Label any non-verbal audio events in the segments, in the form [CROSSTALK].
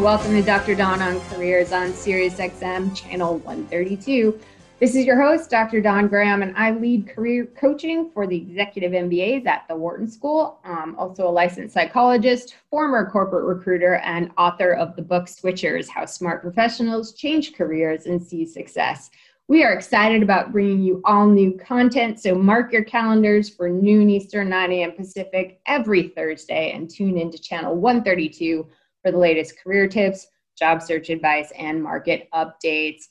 Welcome to Dr. Dawn on Careers on SiriusXM channel 132. This is your host, Dr. Dawn Graham, and I lead career coaching for the executive MBAs at the Wharton School. I'm also a licensed psychologist, former corporate recruiter, and author of the book Switchers How Smart Professionals Change Careers and Seize Success. We are excited about bringing you all new content, so mark your calendars for noon Eastern, 9 a.m. Pacific every Thursday and tune into channel 132 for the latest career tips, job search advice, and market updates.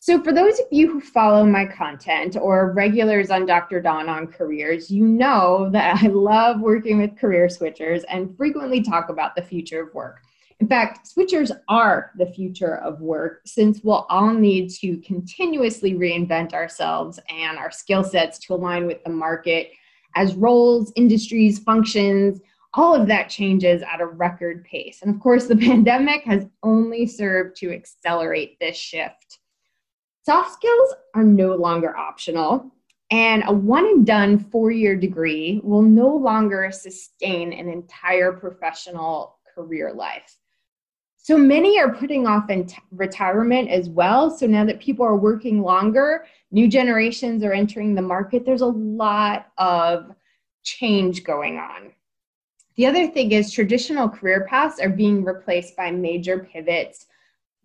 So, for those of you who follow my content or regulars on Dr. Dawn on careers, you know that I love working with career switchers and frequently talk about the future of work. In fact, switchers are the future of work since we'll all need to continuously reinvent ourselves and our skill sets to align with the market as roles, industries, functions, all of that changes at a record pace. And of course, the [LAUGHS] pandemic has only served to accelerate this shift. Soft skills are no longer optional, and a one and done four year degree will no longer sustain an entire professional career life. So many are putting off in t- retirement as well. So now that people are working longer, new generations are entering the market, there's a lot of change going on. The other thing is traditional career paths are being replaced by major pivots.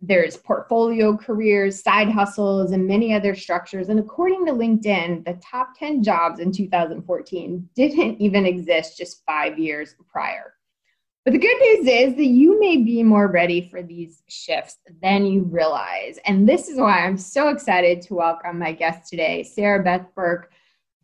There's portfolio careers, side hustles, and many other structures. And according to LinkedIn, the top 10 jobs in 2014 didn't even exist just five years prior. But the good news is that you may be more ready for these shifts than you realize. And this is why I'm so excited to welcome my guest today, Sarah Beth Burke,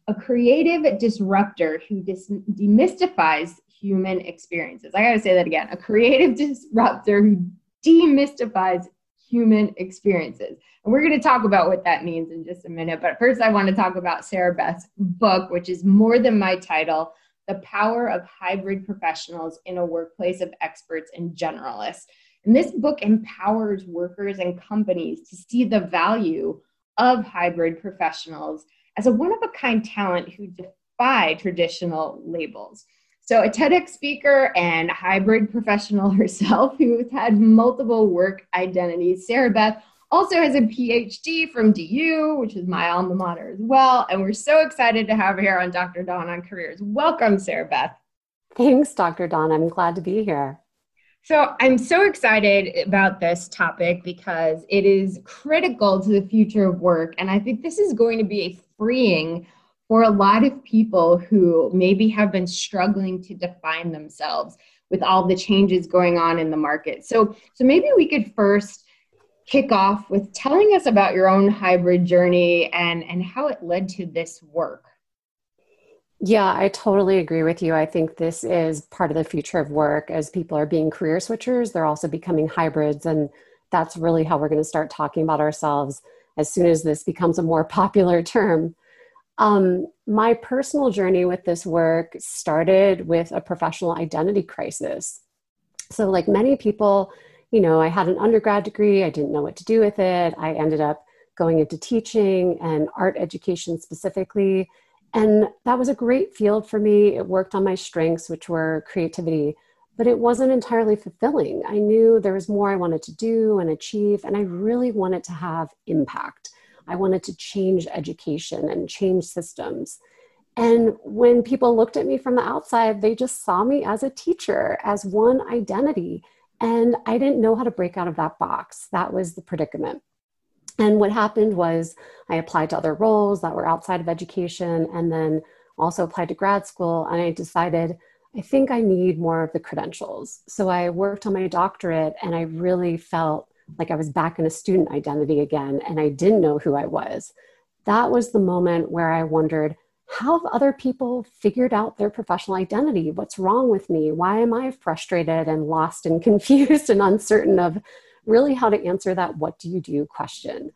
a creative disruptor who demystifies human experiences. I gotta say that again a creative [LAUGHS] disruptor who demystifies human experiences. And we're gonna talk about what that means in just a minute. But first, I wanna talk about Sarah Beth's book, which is more than my title The Power of Hybrid Professionals in a Workplace of Experts and Generalists. And this book empowers workers and companies to see the value of hybrid professionals as a one of a kind talent who defy traditional labels. So, a TEDx speaker and hybrid professional [LAUGHS] herself who's had multiple work identities, Sarah Beth also has a PhD from DU, which is my alma mater as well. And we're so excited to have her here on Dr. Dawn on Careers. Welcome, Sarah Beth. Thanks, Dr. Dawn. I'm glad to be here. So, I'm so excited about this topic because it is critical to the future of work. And I think this is going to be a freeing for a lot of people who maybe have been struggling to define themselves with all the changes going on in the market. So, so maybe we could first kick off with telling us about your own hybrid journey and and how it led to this work. Yeah, I totally agree with you. I think this is part of the future of work as people are being career switchers, they're also becoming hybrids and that's really how we're going to start talking about ourselves as soon as this becomes a more [LAUGHS] popular term. Um, my personal journey with this work started with a professional identity crisis. So, like many people, you know, I had an undergrad degree, I didn't know what to do with it. I ended up going into teaching and art education specifically. And that was a great field for me. It worked on my strengths, which were creativity, but it wasn't entirely fulfilling. I knew there was more I wanted to do and achieve, and I really wanted to have impact. I wanted to change education and change systems. And when people looked at me from the outside, they just saw me as a teacher, as one identity. And I didn't know how to break out of that box. That was the predicament. And what happened was I applied to other roles that were outside of education and then also applied to grad school. And I decided, I think I need more of the credentials. So I worked on my doctorate and I really felt like I was back in a student identity again and I didn't know who I was. That was the moment where I wondered how have other people figured out their professional identity? What's wrong with me? Why am I frustrated and lost and [LAUGHS] confused and uncertain of really how to answer that what do you do question.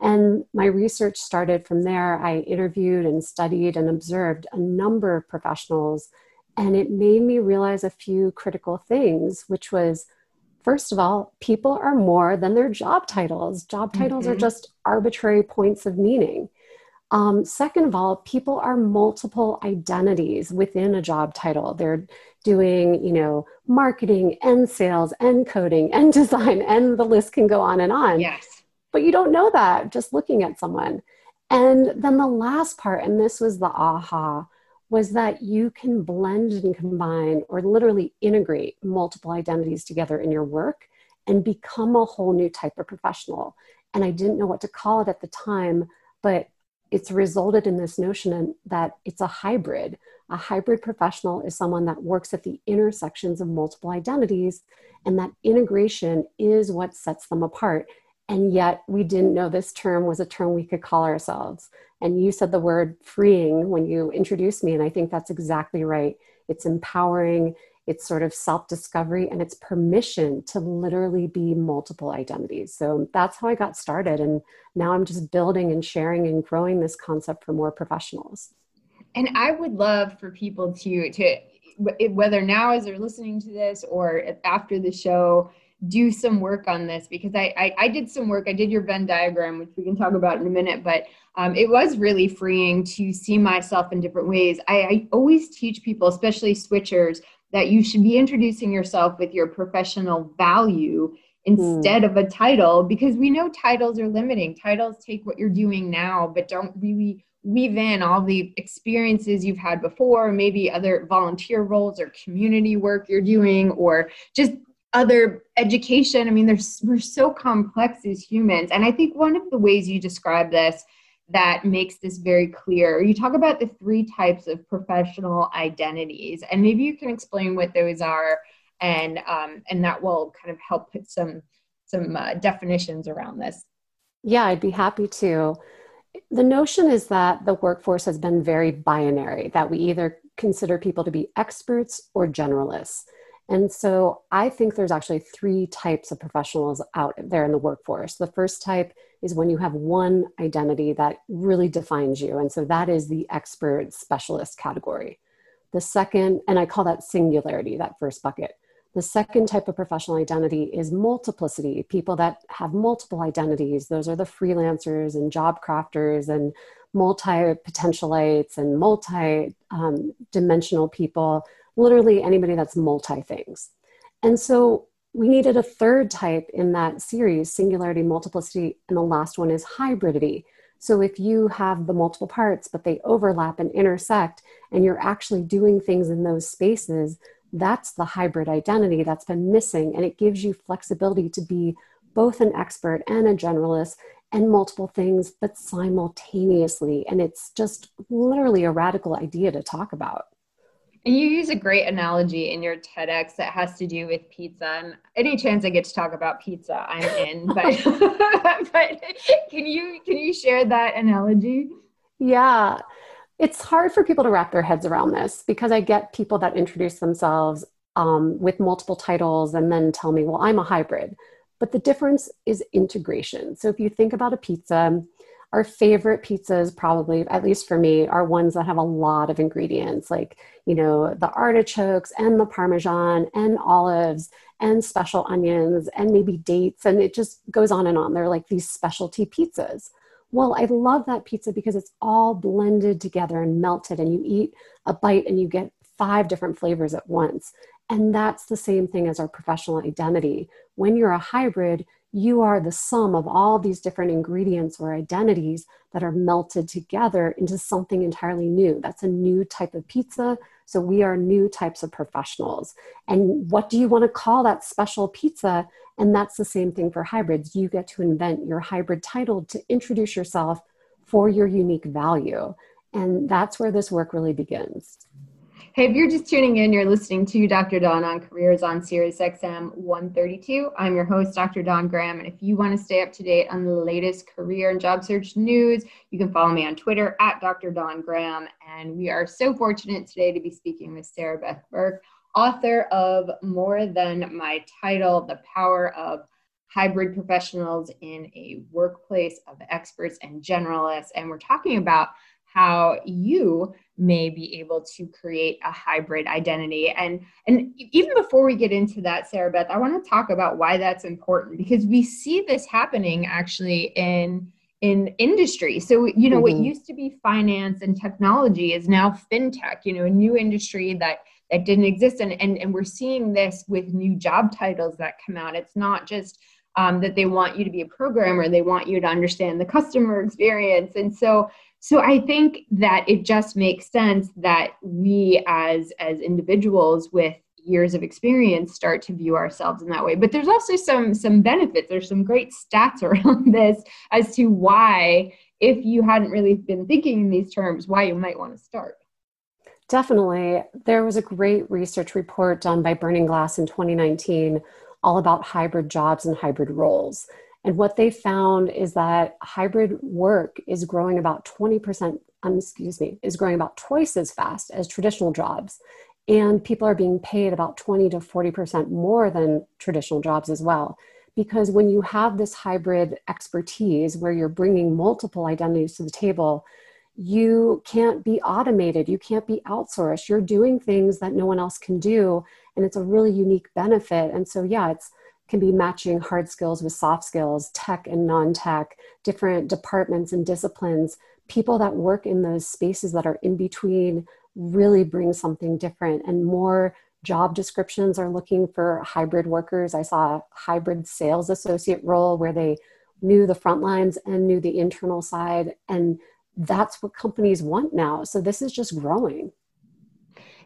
And my research started from there. I interviewed and studied and observed a number of professionals, and it made me realize a few critical things, which was first of all, people are more than their job titles. Job titles mm-hmm. are just arbitrary points of meaning. Um, second of all, people are multiple identities within a job title. They're doing, you know, marketing and sales and coding and [LAUGHS] design, and the list can go on and on. Yes. But you don't know that just looking at someone. And then the last part, and this was the aha, was that you can blend and combine or literally integrate multiple identities together in your work and become a whole new type of professional. And I didn't know what to call it at the time, but it's resulted in this notion that it's a hybrid. A hybrid professional is someone that works at the intersections of multiple identities, and that integration is what sets them apart. And yet, we didn't know this term was a term we could call ourselves. And you said the word freeing when you introduced me, and I think that's exactly right. It's empowering, it's sort of self discovery and it's permission to literally be multiple identities. So that's how I got started. And now I'm just building and sharing and growing this concept for more professionals. And I would love for people to, to whether now as they're listening to this or after the show, do some work on this because I, I, I did some work. I did your Venn diagram, which we can talk about in a minute, but um, it was really freeing to see myself in different ways. I, I always teach people, especially switchers, that you should be introducing yourself with your professional value instead mm. of a title because we know titles are limiting. Titles take what you're doing now, but don't really weave in all the experiences you've had before, maybe other volunteer roles or community work you're doing, or just other education. I mean, there's we're so complex as humans. And I think one of the ways you describe this that makes this very clear. You talk about the three types of professional identities, and maybe you can explain what those are, and um, and that will kind of help put some some uh, definitions around this. Yeah, I'd be happy to. The notion is that the workforce has been very binary, that we either consider people to be experts or generalists. And so I think there's actually three types of professionals out there in the workforce. The first type is when you have one identity that really defines you. And so that is the expert specialist category. The second, and I call that singularity, that first bucket. The second type of professional identity is multiplicity, people that have multiple identities. Those are the freelancers and job crafters and multi potentialites and multi um, dimensional people literally anybody that's multi things. And so we needed a third type in that series singularity, multiplicity, and the last one is hybridity. So if you have the multiple parts, but they overlap and intersect, and you're actually doing things in those spaces, that's the hybrid identity that's been missing. And it gives you flexibility to be both an expert and a generalist and multiple things, but simultaneously. And it's just literally a radical idea to talk about. And you use a great analogy in your TEDx that has to do with pizza. And any chance I get to talk about pizza, I'm in. [LAUGHS] But [LAUGHS] but can you can you share that analogy? Yeah. It's hard for people to wrap their heads around this because I get people that introduce themselves um, with multiple titles and then tell me, well, I'm a hybrid. But the difference is integration. So if you think about a pizza, our favorite pizzas probably at least for me are ones that have a lot of ingredients like you know the artichokes and the parmesan and olives and special onions and maybe dates and it just goes on and on. They're like these specialty pizzas. Well i love that pizza because it's all blended together and melted and you eat a bite and you get five different flavors at once. And that's the same thing as our professional identity. When you're a hybrid you are the sum of all these different ingredients or identities that are melted together into something entirely new. That's a new type of pizza. So we are new types of professionals. And what do you want to call that special pizza? And that's the same thing for hybrids. You get to invent your hybrid title to introduce yourself for your unique value. And that's where this work really begins. Hey, if you're just tuning in, you're listening to Dr. Dawn on Careers on Sirius XM 132. I'm your host, Dr. Dawn Graham. And if you want to stay up to date on the latest career and job search news, you can follow me on Twitter at Dr. Dawn Graham. And we are so fortunate today to be speaking with Sarah Beth Burke, author of More Than My Title The Power of hybrid professionals in a workplace of experts and generalists. And we're talking about how you may be able to create a hybrid identity. And, and even before we get into that, Sarah Beth, I want to talk about why that's important because we see this happening actually in in industry. So, you know, mm-hmm. what used to be finance and technology is now fintech, you know, a new industry that that didn't exist. And, and, and we're seeing this with new job titles that come out. It's not just um, that they want you to be a programmer, they want you to understand the customer experience. And so so I think that it just makes sense that we as as individuals with years of experience start to view ourselves in that way. But there's also some some benefits. There's some great stats [LAUGHS] around this as to why if you hadn't really been thinking in these terms why you might want to start. Definitely. There was a great research report done by burning glass in 2019 all about hybrid jobs and hybrid roles and what they found is that hybrid work is growing about 20% um, excuse me is growing about twice as fast as traditional jobs and people are being paid about 20 to 40% more than traditional jobs as well. Because when you have this hybrid expertise where you're bringing multiple identities to the table, you can't be automated, you can't be outsourced. You're doing things that no one else can do, and it's a really unique benefit. And so, yeah, it's can be matching hard skills with soft skills, tech and non tech, different departments and disciplines, people that work in those spaces that are in between really bring something different and more job descriptions are looking for hybrid workers. I saw a hybrid sales associate role where they knew the front lines and knew the internal side and that's what companies want now. So this is just growing.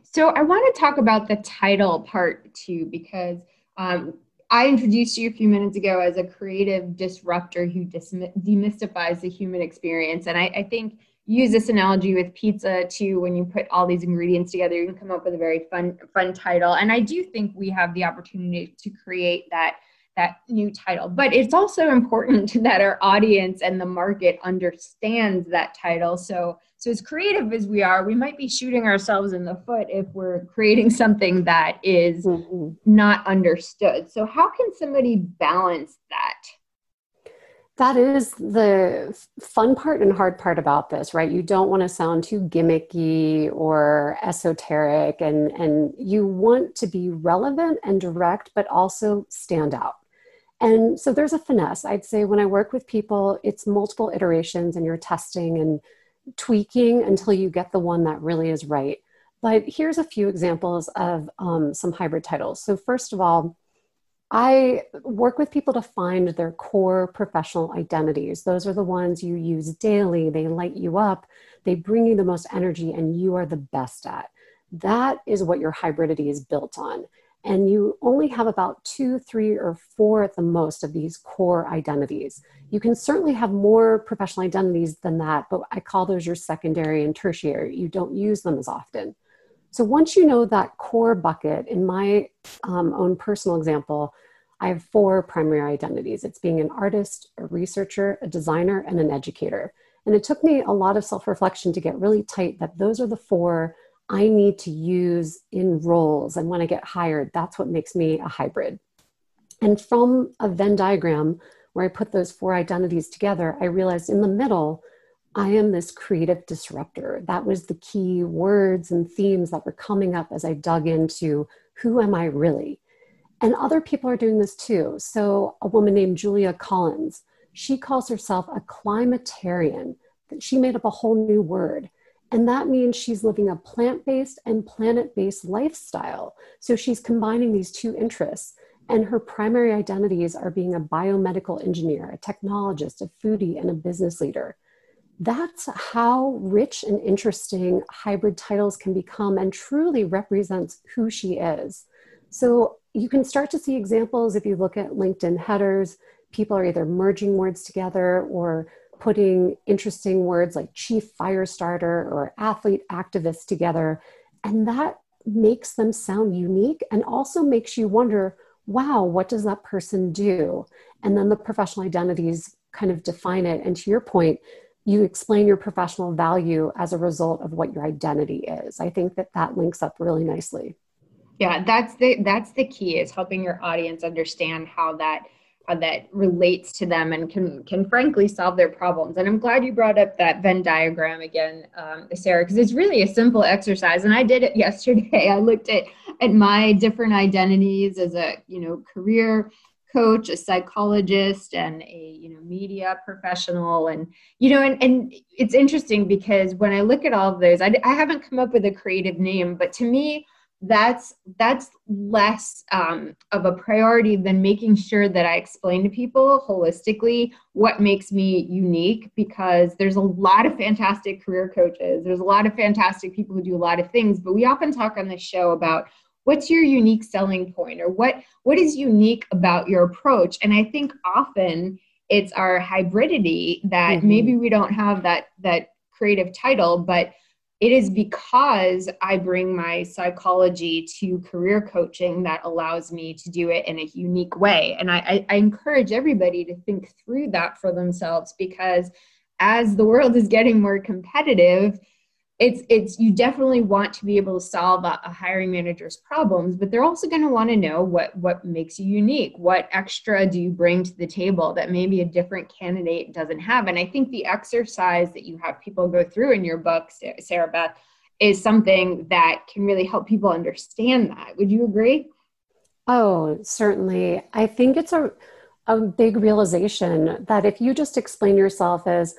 So i want to talk about the title part too because um, I introduced you a few minutes ago as a creative disruptor who demystifies the human experience. And I, I think use this analogy with pizza too when you put all these ingredients together you can come up with a very fun fun title. And i do think we have the opportunity to create that that new title. But it's also important [LAUGHS] that our audience and the market understands that title. So so as creative as we are we might be shooting ourselves in the foot if we're creating something that is mm-hmm. not understood. So how can somebody balance that? That is the fun part and hard part about this right? You don't want to sound too gimmicky or esoteric and and you want to be relevant and direct but also stand out. And so there's a finesse. I'd say when i work with people it's multiple iterations and you're testing and tweaking until you get the one that really is right but here's a few examples of um, some hybrid titles so first of all I work with people to find their core professional identities. Those are the ones you use daily, they light you up, they bring you the most energy, and you are the best at. That is what your hybridity is built on. And you only have about two, three, or four at the most of these core identities. You can certainly have more professional identities than that, but I call those your secondary and tertiary. You don't use them as often. So once you know that core bucket, in my um, own personal example, I have four primary identities it's being an artist, a researcher, a designer, and an educator. And it took me a lot of self reflection to get really tight that those are the four I need to use in roles. And when I get hired, that's what makes me a hybrid. And from a Venn diagram where I put those four identities together, I realized in the middle, I am this creative disruptor. That was the key words and themes that were coming up as I dug into who am I really? And other people are doing this too. So, a woman named Julia Collins, she calls herself a climatarian. That she made up a whole new word. And that means she's living a plant based and planet based lifestyle. So, she's combining these two interests. And her primary identities are being a biomedical engineer, a technologist, a foodie, and a business leader that's how rich and interesting hybrid titles can become and truly represents who she is. So you can start to see examples if you look at LinkedIn headers. People are either merging words together or putting interesting words like chief fire starter or athlete activist together. And that makes them sound unique and also makes you wonder wow, what does that person do? And then the professional identities kind of define it. And to your point, you explain your professional value as a result of what your identity is. I think that that links up really nicely. Yeah, that's the that's the key is helping your audience understand how that that relates to them and can can frankly solve their problems. And I'm glad you brought up that Venn diagram again, um, Sarah, because it's really a simple exercise. And I did it [LAUGHS] yesterday. I looked at at my different identities as a you know career coach, a psychologist, and a you know media professional, and you know, and and it's interesting because when I look at all of those, I, I haven't come up with a creative name, but to me, that's that's less um, of a priority than making sure that I explain to people holistically what makes me unique. Because there's a lot of fantastic career coaches, there's a lot of fantastic people who do a lot of things, but we often talk on this show about what's your unique selling point or what what is unique about your approach and i think often it's our hybridity that mm-hmm. maybe we don't have that that creative title but it is because i bring my psychology to career coaching that allows me to do it in a unique way. And I, I, encourage everybody to think through that for themselves because as the world is getting more competitive it's it's you definitely want to be able to solve a, a hiring manager's problems but they're also going to want to know what what makes you unique what extra do you bring to the table that maybe a different candidate doesn't have? And i think the exercise that you have people go through in your book sarah beth is something that can really help people understand that. Would you agree? Oh certainly. I think it's a a big realization that if you just explain yourself as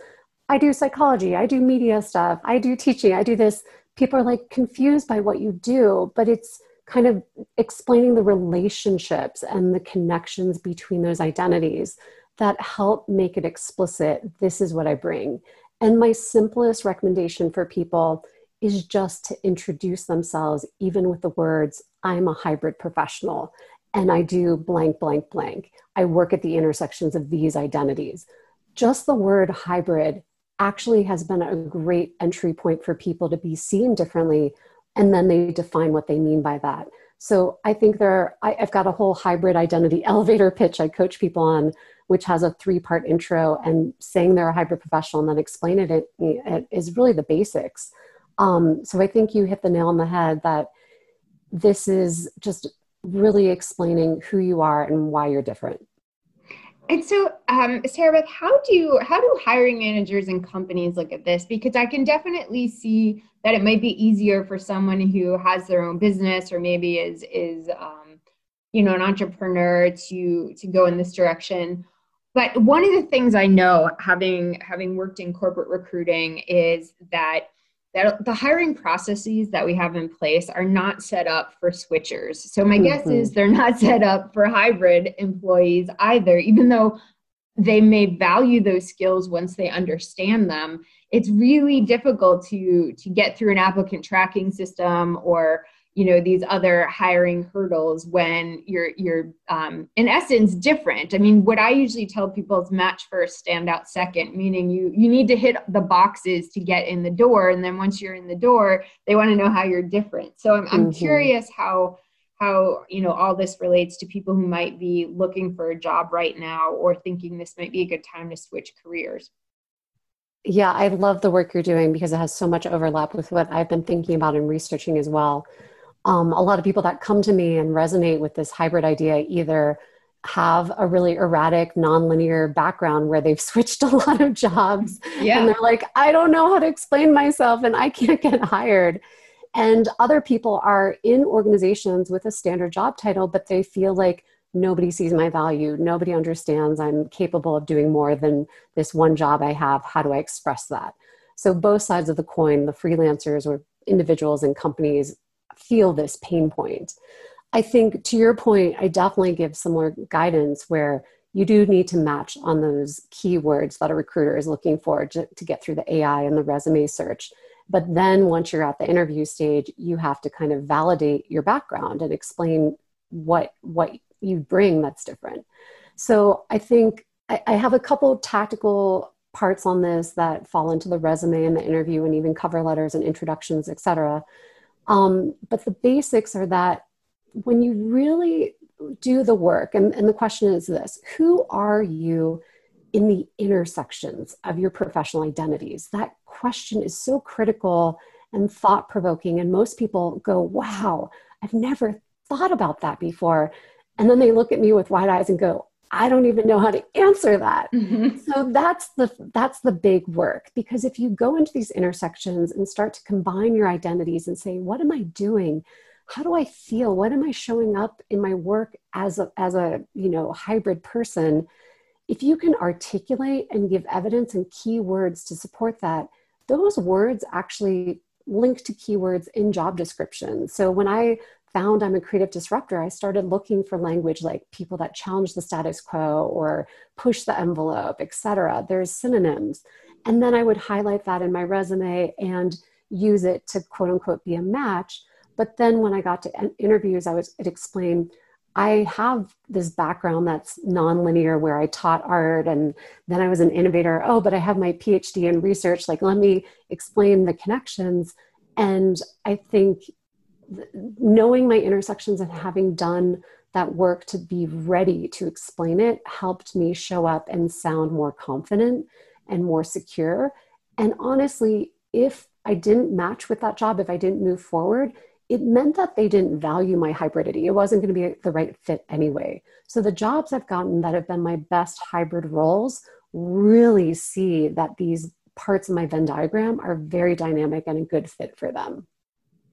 I do psychology, I do media stuff, I do teaching, I do this. People are like confused by what you do, but it's kind of explaining the relationships and the connections between those identities that help make it explicit this is what I bring. And my simplest recommendation for people is just to introduce themselves, even with the words, I'm a hybrid professional and I do blank, blank, blank. I work at the intersections of these identities. Just the word hybrid actually has been a great entry point for people to be seen differently and then they define what they mean by that. So i think there are, I, have got a whole hybrid identity [LAUGHS] elevator pitch i coach people on which has a three part intro and saying they're a hybrid professional and then explain it, it, it is really the basics. Um, so i think you hit the nail on the head that this is just really explaining who you are and why you're different and so, um, Sarah Beth, how do how do hiring managers and companies look at this? Because I can definitely see that it might be easier for someone who has their own business or maybe is is um, you know an entrepreneur to to go in this direction. But one of the things I know, having having worked in corporate recruiting, is that that the hiring processes that we have in place are not set up for switchers. So my mm-hmm. guess is they're not [LAUGHS] set up for hybrid employees either, even though they may value those skills once they understand them. It's really difficult to to get through an applicant tracking system or you know these other hiring hurdles when you're you're um, in essence different. I mean what i usually tell people is match first stand out second meaning you you need to hit the boxes to get in the door and then once you're in the door they want to know how you're different. So i'm, I'm mm-hmm. curious how how you know all this relates to people who might be looking for a job right now or thinking this might be a good time to switch careers. Yeah i love the work you're doing because it has so much overlap with what i've been thinking about and researching as well um, a lot of people that come to me and resonate with this hybrid idea either have a really erratic nonlinear background where they've [LAUGHS] switched a lot of jobs yeah. and they're like i don't know how to explain myself and i can't get hired. And other people are in organizations with a standard job title but they feel like nobody sees my value. Nobody understands i'm capable of doing more than this one job i have. How do i express that? So both sides of the coin the freelancers or individuals and companies feel this pain point. I think to your point, I definitely give similar guidance where you do need to match on those keywords that a recruiter is looking for to, to, get through the AI and the resume search. But then once you're at the interview stage, you have to kind of validate your background and explain what what you bring that's different. So I think I, I have a couple tactical parts on this that fall into the resume and the interview and even cover letters and introductions, et cetera. Um, but the basics are that when you really do the work, and, and the question is this who are you in the intersections of your professional identities? That question is so critical and thought provoking. And most people go, wow, I've never thought about that before. And then they look at me with wide eyes and go, I don't even know how to answer that. Mm-hmm. So that's the that's the big work because if you go into these intersections and start to combine your identities and say, what am I doing? How do I feel? What am I showing up in my work as a as a, you know, hybrid person? If you can articulate and give evidence and keywords to support that, those words actually link to keywords in job descriptions. So when I found I'm a creative disruptor, I started looking for language like people that challenge the status quo or push the envelope, etc. There's synonyms. And then I would highlight that in my resume and use it to quote unquote be a match. But then when I got to interviews, I was it explained I have this background that's nonlinear where I taught art and then I was an innovator. Oh, but I have my PhD in research. Like, let me explain the connections. And I think knowing my intersections and having done that work to be ready to explain it helped me show up and sound more confident and more secure. And honestly, if I didn't match with that job, if I didn't move forward, it meant that they didn't value my hybridity. It wasn't going to be the right fit anyway. So the jobs I've gotten that have been my best hybrid roles really see that these parts of my Venn diagram are very dynamic and a good fit for them.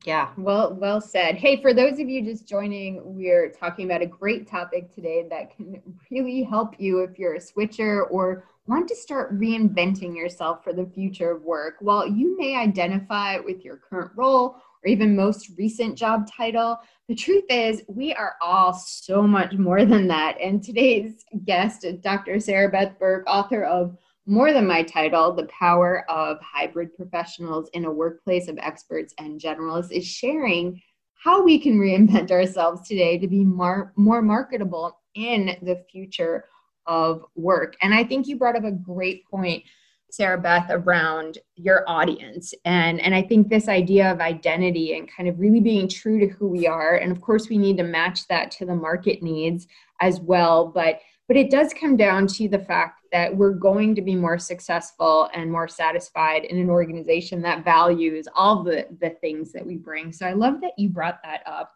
Yeah, well, well said. Hey, for those of you just joining, we're talking about a great topic today that can really help you if you're a switcher or want to start reinventing yourself for the future of work. While you may identify with your current role or even most recent job title, the truth is we are all so much more than that. And today's guest, Dr. Sarah Beth Burke, author of more than my title, The Power of Hybrid Professionals in a Workplace of Experts and Generalists, is sharing how we can reinvent ourselves today to be more, more marketable in the future of work. And I think you brought up a great point, Sarah Beth, around your audience. And, and I think this idea of identity and kind of really being true to who we are. And of course, we need to match that to the market needs as well. But but it does come down to the fact that we're going to be more successful and more satisfied in an organization that values all the, the things that we bring. So I love that you brought that up.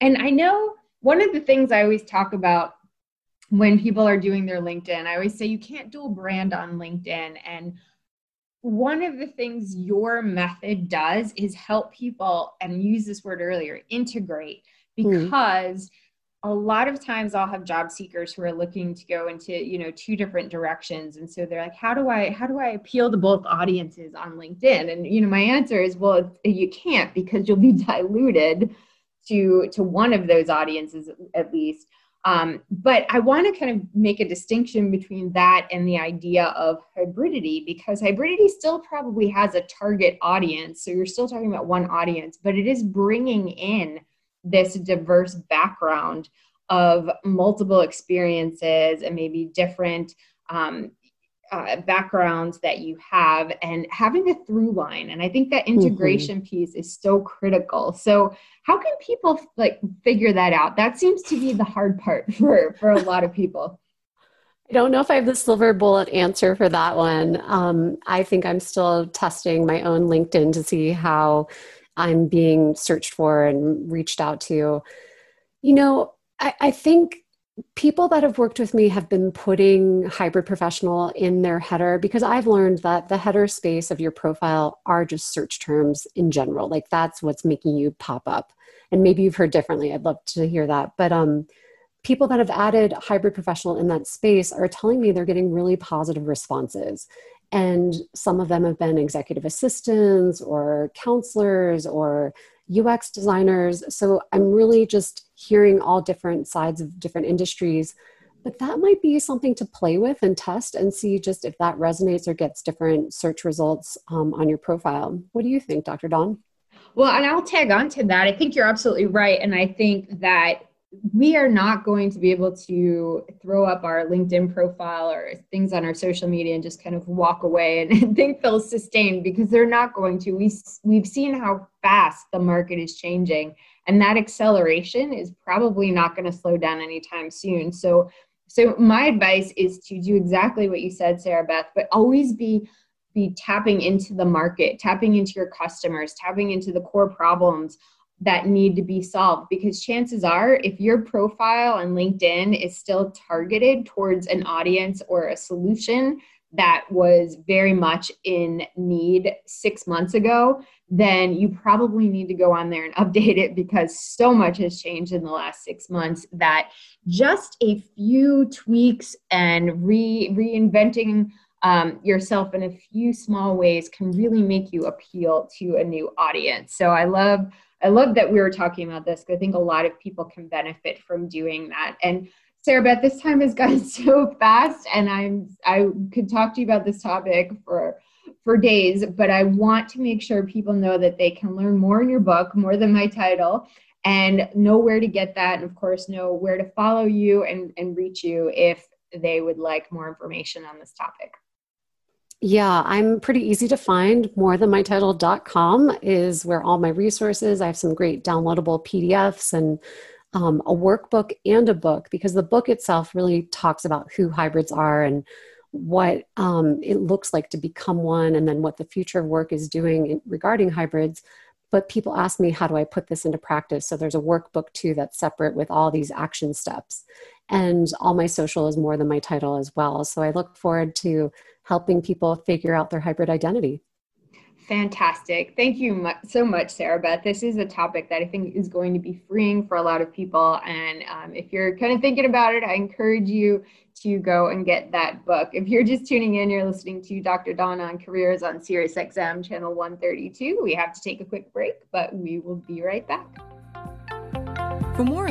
And I know one of the things I always talk about when people are doing their LinkedIn, I always say you can't dual brand on LinkedIn. And one of the things your method does is help people, and use this word earlier, integrate hmm. because. Mm a lot of times I'll have job seekers who are looking to go into, you know, two different directions. And so they're like, how do I, how do I appeal to both audiences on LinkedIn? And, you know, my answer is, well, you can't because you'll be [LAUGHS] diluted to, to one of those audiences at least. Um, but I want to kind of make a distinction between that and the idea of hybridity because hybridity still probably has a target audience. So you're still talking about one audience, but it is bringing in this diverse background of multiple experiences and maybe different um, uh, backgrounds that you have and having a through line and i think that mm-hmm. integration mm-hmm. piece is so critical so how can people like figure that out that seems to be the hard part [LAUGHS] for for a lot of people I don't know if I have the silver bullet answer for that one. Um, I think I'm still testing my own LinkedIn to see how I'm being searched for and reached out to. You know, I, I think people that have worked with me have been putting hybrid professional in their header because I've learned that the header space of your profile are just search terms in general. Like that's what's making you pop up. And maybe you've heard differently. I'd love to hear that. But um, people that have added hybrid professional in that space are telling me they're getting really positive responses. And some of them have been executive assistants or counselors or UX designers. So I'm really just hearing all different sides of different industries. But that might be something to play with and test and see just if that resonates or gets different search results um, on your profile. What do you think, Dr. Dawn? Well, and I'll tag on to that. I think you're absolutely right. And I think that we are not going to be able to throw up our LinkedIn profile or things on our social media and just kind of walk away and, [LAUGHS] and think they'll sustain because they're not going to. We, we've seen how fast the market is changing, and that acceleration is probably not going to slow down anytime soon. So, so my advice is to do exactly what you said, Sarah Beth, but always be be tapping into the market, tapping into your customers, tapping into the core problems that need to be solved because chances are if your profile on linkedin is still targeted towards an audience or a solution that was very much in need six months ago then you probably need to go on there and [LAUGHS] update it because so much has changed in the last six months that just a few tweaks and re reinventing um, yourself in a few small ways can really make you appeal to a new audience. So I love I love that we were talking about this because I think a lot of people can benefit from doing that. And Sarah Beth, this time has [LAUGHS] gone so fast, and I'm I could talk to you about this topic for for days, but I want to make sure people know that they can learn more in your book, more than my title, and know where to get that, and of course know where to follow you and, and reach you if they would like more information on this topic. Yeah, I'm pretty easy to find. More than my title.com is where all my resources. I have some great downloadable PDFs and um, a workbook and a book because the book itself really talks about who hybrids are and what um, it looks like to become one and then what the future of work is doing in, regarding hybrids but people ask me how do i put this into practice so there's a workbook too that's separate with all these action steps and all my social is more than my title as well so i look forward to helping people figure out their hybrid identity Fantastic. Thank you so much, Sarah Beth. This is a topic that I think is going to be freeing for a lot of people. And um, if you're kind of thinking about it, I encourage you to go and get that book. If you're just tuning in, you're listening to Dr. Dawn on Careers on SiriusXM channel 132. We have to take a quick break, but we will be right back.